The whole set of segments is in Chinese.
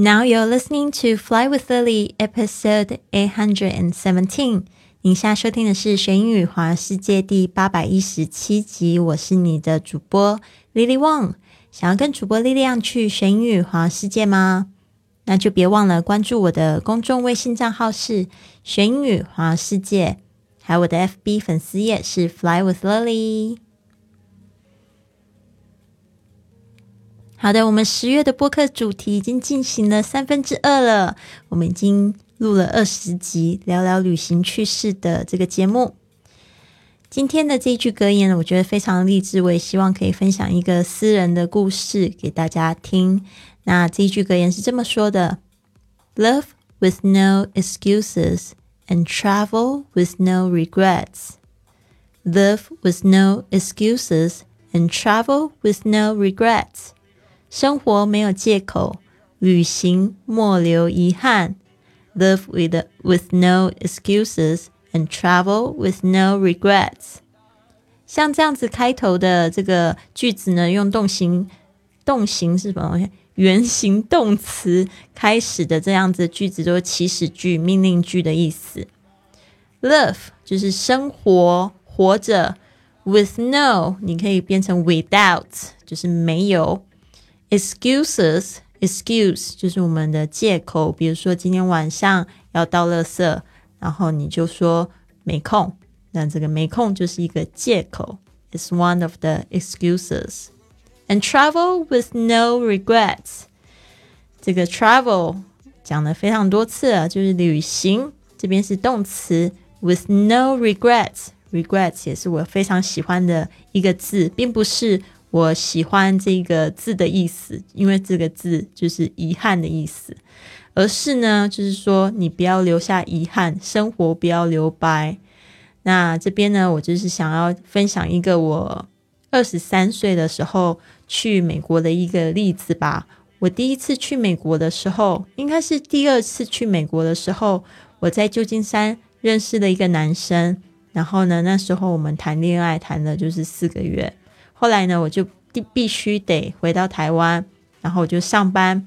Now you're listening to Fly with Lily, episode eight hundred and seventeen. 您现在收听的是《学英语环游世界》第八百一十七集。我是你的主播 Lily Wong。想要跟主播力量去学英语环游世界吗？那就别忘了关注我的公众微信账号是“学英语环游世界”，还有我的 FB 粉丝页是 “Fly with Lily”。好的，我们十月的播客主题已经进行了三分之二了，我们已经录了二十集，聊聊旅行趣事的这个节目。今天的这一句格言，我觉得非常励志，我也希望可以分享一个私人的故事给大家听。那这一句格言是这么说的：“Love with no excuses and travel with no regrets. Love with no excuses and travel with no regrets.” 生活没有借口，旅行莫留遗憾。Live with with no excuses and travel with no regrets。像这样子开头的这个句子呢，用动形动形是什么东西？原形动词开始的这样子句子，都是祈使句、命令句的意思。Live 就是生活、活着。With no，你可以变成 without，就是没有。Excuses, excuse 就是我们的借口，比如说今天晚上要倒垃圾，然后你就说没空，那这个没空就是一个借口。It's one of the excuses. And travel with no regrets. 这个 travel 讲了非常多次了，就是旅行，这边是动词。With no regrets, regrets 也是我非常喜欢的一个字，并不是。我喜欢这个字的意思，因为这个字就是遗憾的意思，而是呢，就是说你不要留下遗憾，生活不要留白。那这边呢，我就是想要分享一个我二十三岁的时候去美国的一个例子吧。我第一次去美国的时候，应该是第二次去美国的时候，我在旧金山认识了一个男生，然后呢，那时候我们谈恋爱谈了就是四个月。后来呢，我就必必须得回到台湾，然后我就上班。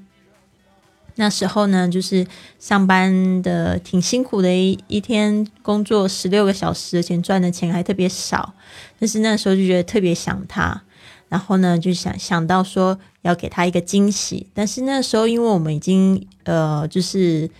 那时候呢，就是上班的挺辛苦的，一一天工作十六个小时，而且赚的钱还特别少。但是那时候就觉得特别想他，然后呢，就想想到说要给他一个惊喜。但是那时候，因为我们已经呃，就是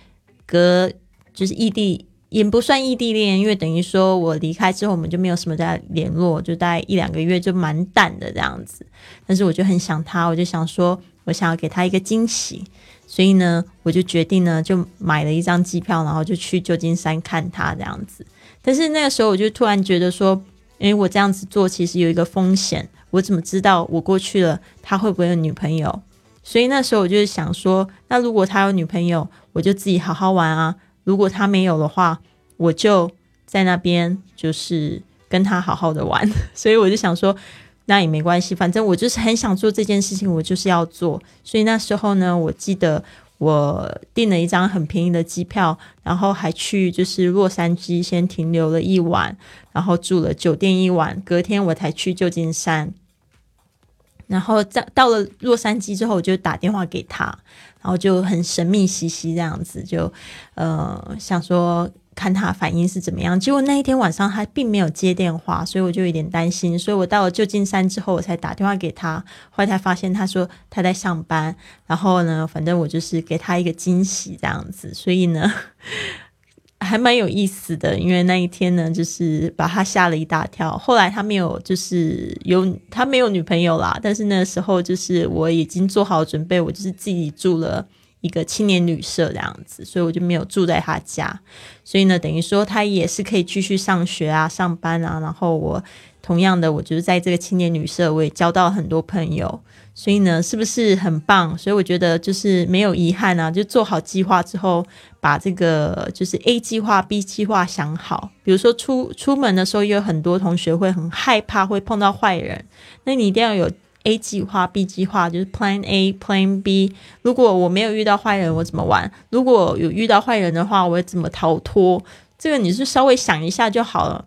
隔就是异地。也不算异地恋，因为等于说我离开之后，我们就没有什么在联络，就大概一两个月就蛮淡的这样子。但是我就很想他，我就想说，我想要给他一个惊喜，所以呢，我就决定呢，就买了一张机票，然后就去旧金山看他这样子。但是那个时候，我就突然觉得说，诶，我这样子做其实有一个风险，我怎么知道我过去了他会不会有女朋友？所以那时候我就想说，那如果他有女朋友，我就自己好好玩啊。如果他没有的话，我就在那边，就是跟他好好的玩。所以我就想说，那也没关系，反正我就是很想做这件事情，我就是要做。所以那时候呢，我记得我订了一张很便宜的机票，然后还去就是洛杉矶先停留了一晚，然后住了酒店一晚，隔天我才去旧金山。然后在到了洛杉矶之后，我就打电话给他。然后就很神秘兮兮这样子，就呃想说看他反应是怎么样。结果那一天晚上他并没有接电话，所以我就有点担心。所以我到了旧金山之后，我才打电话给他，后来才发现他说他在上班。然后呢，反正我就是给他一个惊喜这样子。所以呢。还蛮有意思的，因为那一天呢，就是把他吓了一大跳。后来他没有，就是有他没有女朋友啦。但是那时候就是我已经做好准备，我就是自己住了一个青年旅社这样子，所以我就没有住在他家。所以呢，等于说他也是可以继续上学啊、上班啊。然后我同样的，我就是在这个青年旅社，我也交到很多朋友。所以呢，是不是很棒？所以我觉得就是没有遗憾啊，就做好计划之后，把这个就是 A 计划、B 计划想好。比如说出出门的时候，也有很多同学会很害怕会碰到坏人，那你一定要有 A 计划、B 计划，就是 Plan A、Plan B。如果我没有遇到坏人，我怎么玩？如果有遇到坏人的话，我怎么逃脱？这个你是稍微想一下就好了。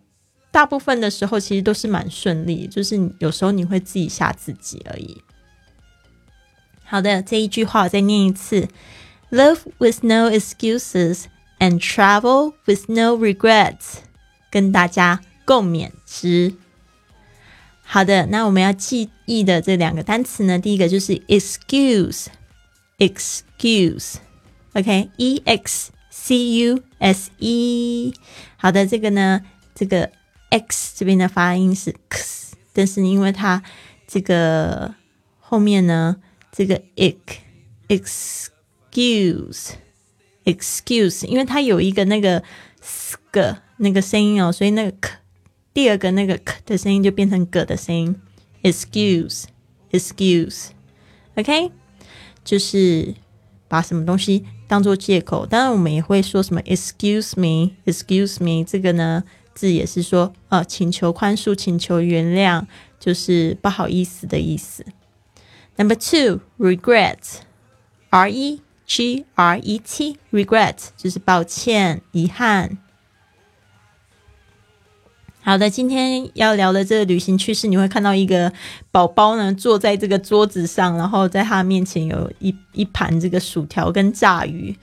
大部分的时候其实都是蛮顺利，就是有时候你会自己吓自己而已。好的，这一句话我再念一次：Love with no excuses and travel with no regrets，跟大家共勉之。好的，那我们要记忆的这两个单词呢，第一个就是 excuse，excuse，OK，e x c u s e。好的，这个呢，这个 x 这边的发音是 x，但是因为它这个后面呢，这个 i excuse excuse 因为它有一个那个 s 个那个声音哦，所以那个 k 第二个那个 k 的声音就变成 g 的声音。excuse，excuse，OK，就是把什么东西当做借口。当然，我们也会说什么 excuse me，excuse me，这个呢字也是说呃请求宽恕、请求原谅，就是不好意思的意思。Number two，regret，r e。G R E T regret 就是抱歉、遗憾。好的，今天要聊的这个旅行趣事，你会看到一个宝宝呢坐在这个桌子上，然后在他面前有一一盘这个薯条跟炸鱼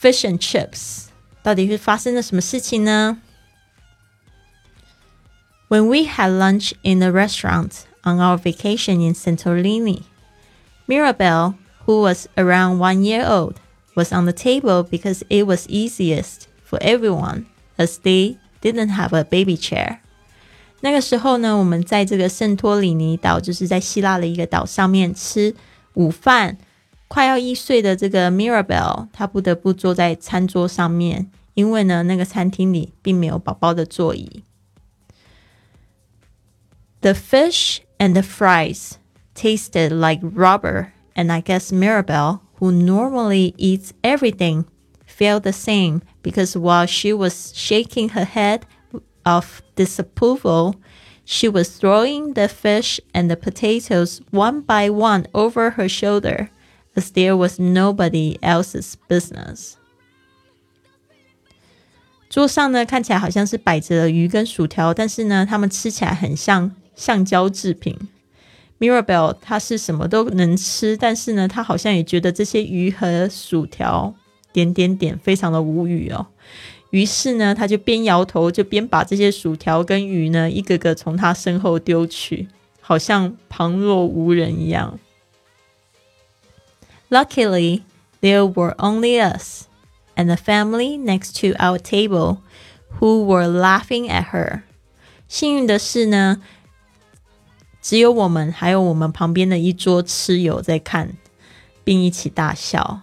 ，fish and chips。到底是发生了什么事情呢 ？When we had lunch in a restaurant on our vacation in Santorini, Mirabelle who was around one year old, was on the table because it was easiest for everyone, as they didn't have a baby chair. 那个时候呢，我们在这个圣托里尼岛，就是在希腊的一个岛上面吃午饭。快要一岁的这个 Mirabelle，她不得不坐在餐桌上面，因为呢，那个餐厅里并没有宝宝的座椅。 The fish and the fries tasted like rubber and I guess Mirabelle, who normally eats everything, felt the same because while she was shaking her head of disapproval, she was throwing the fish and the potatoes one by one over her shoulder as there was nobody else's business. 桌上呢，看起来好像是摆着鱼跟薯条，但是呢，它们吃起来很像 橡胶制品。Mirabelle 他是什么都能吃，但是呢，他好像也觉得这些鱼和薯条点点点非常的无语哦。于是呢，他就边摇头就边把这些薯条跟鱼呢一个个从他身后丢去，好像旁若无人一样。Luckily, there were only us and the family next to our table who were laughing at her. 幸运的是呢。只有我们，还有我们旁边的一桌吃友在看，并一起大笑，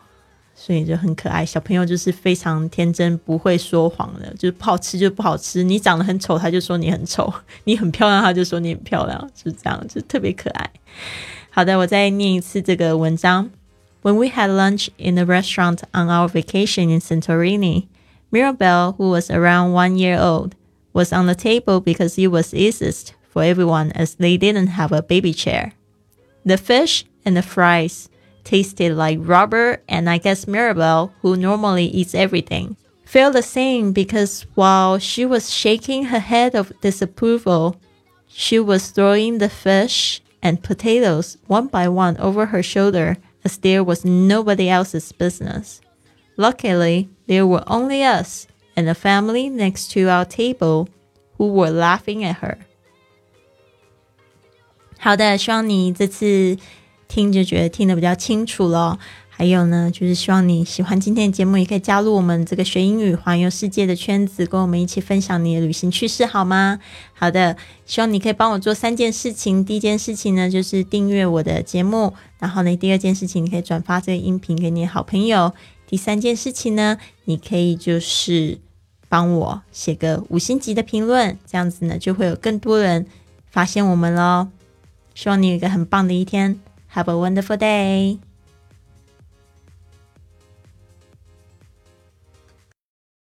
所以就很可爱。小朋友就是非常天真，不会说谎的，就是不好吃就不好吃。你长得很丑，他就说你很丑；你很漂亮，他就说你很漂亮，是这样，就特别可爱。好的，我再念一次这个文章。When we had lunch in a restaurant on our vacation in Santorini, Mirabelle, who was around one year old, was on the table because he was easiest for everyone as they didn't have a baby chair. The fish and the fries tasted like rubber, and I guess Mirabelle, who normally eats everything, felt the same because while she was shaking her head of disapproval, she was throwing the fish and potatoes one by one over her shoulder as there was nobody else's business. Luckily, there were only us and the family next to our table who were laughing at her. 好的，希望你这次听就觉得听得比较清楚了。还有呢，就是希望你喜欢今天的节目，也可以加入我们这个学英语环游世界的圈子，跟我们一起分享你的旅行趣事，好吗？好的，希望你可以帮我做三件事情。第一件事情呢，就是订阅我的节目；然后呢，第二件事情，你可以转发这个音频给你好朋友；第三件事情呢，你可以就是帮我写个五星级的评论，这样子呢，就会有更多人发现我们喽。希望你有一个很棒的一天，Have a wonderful day。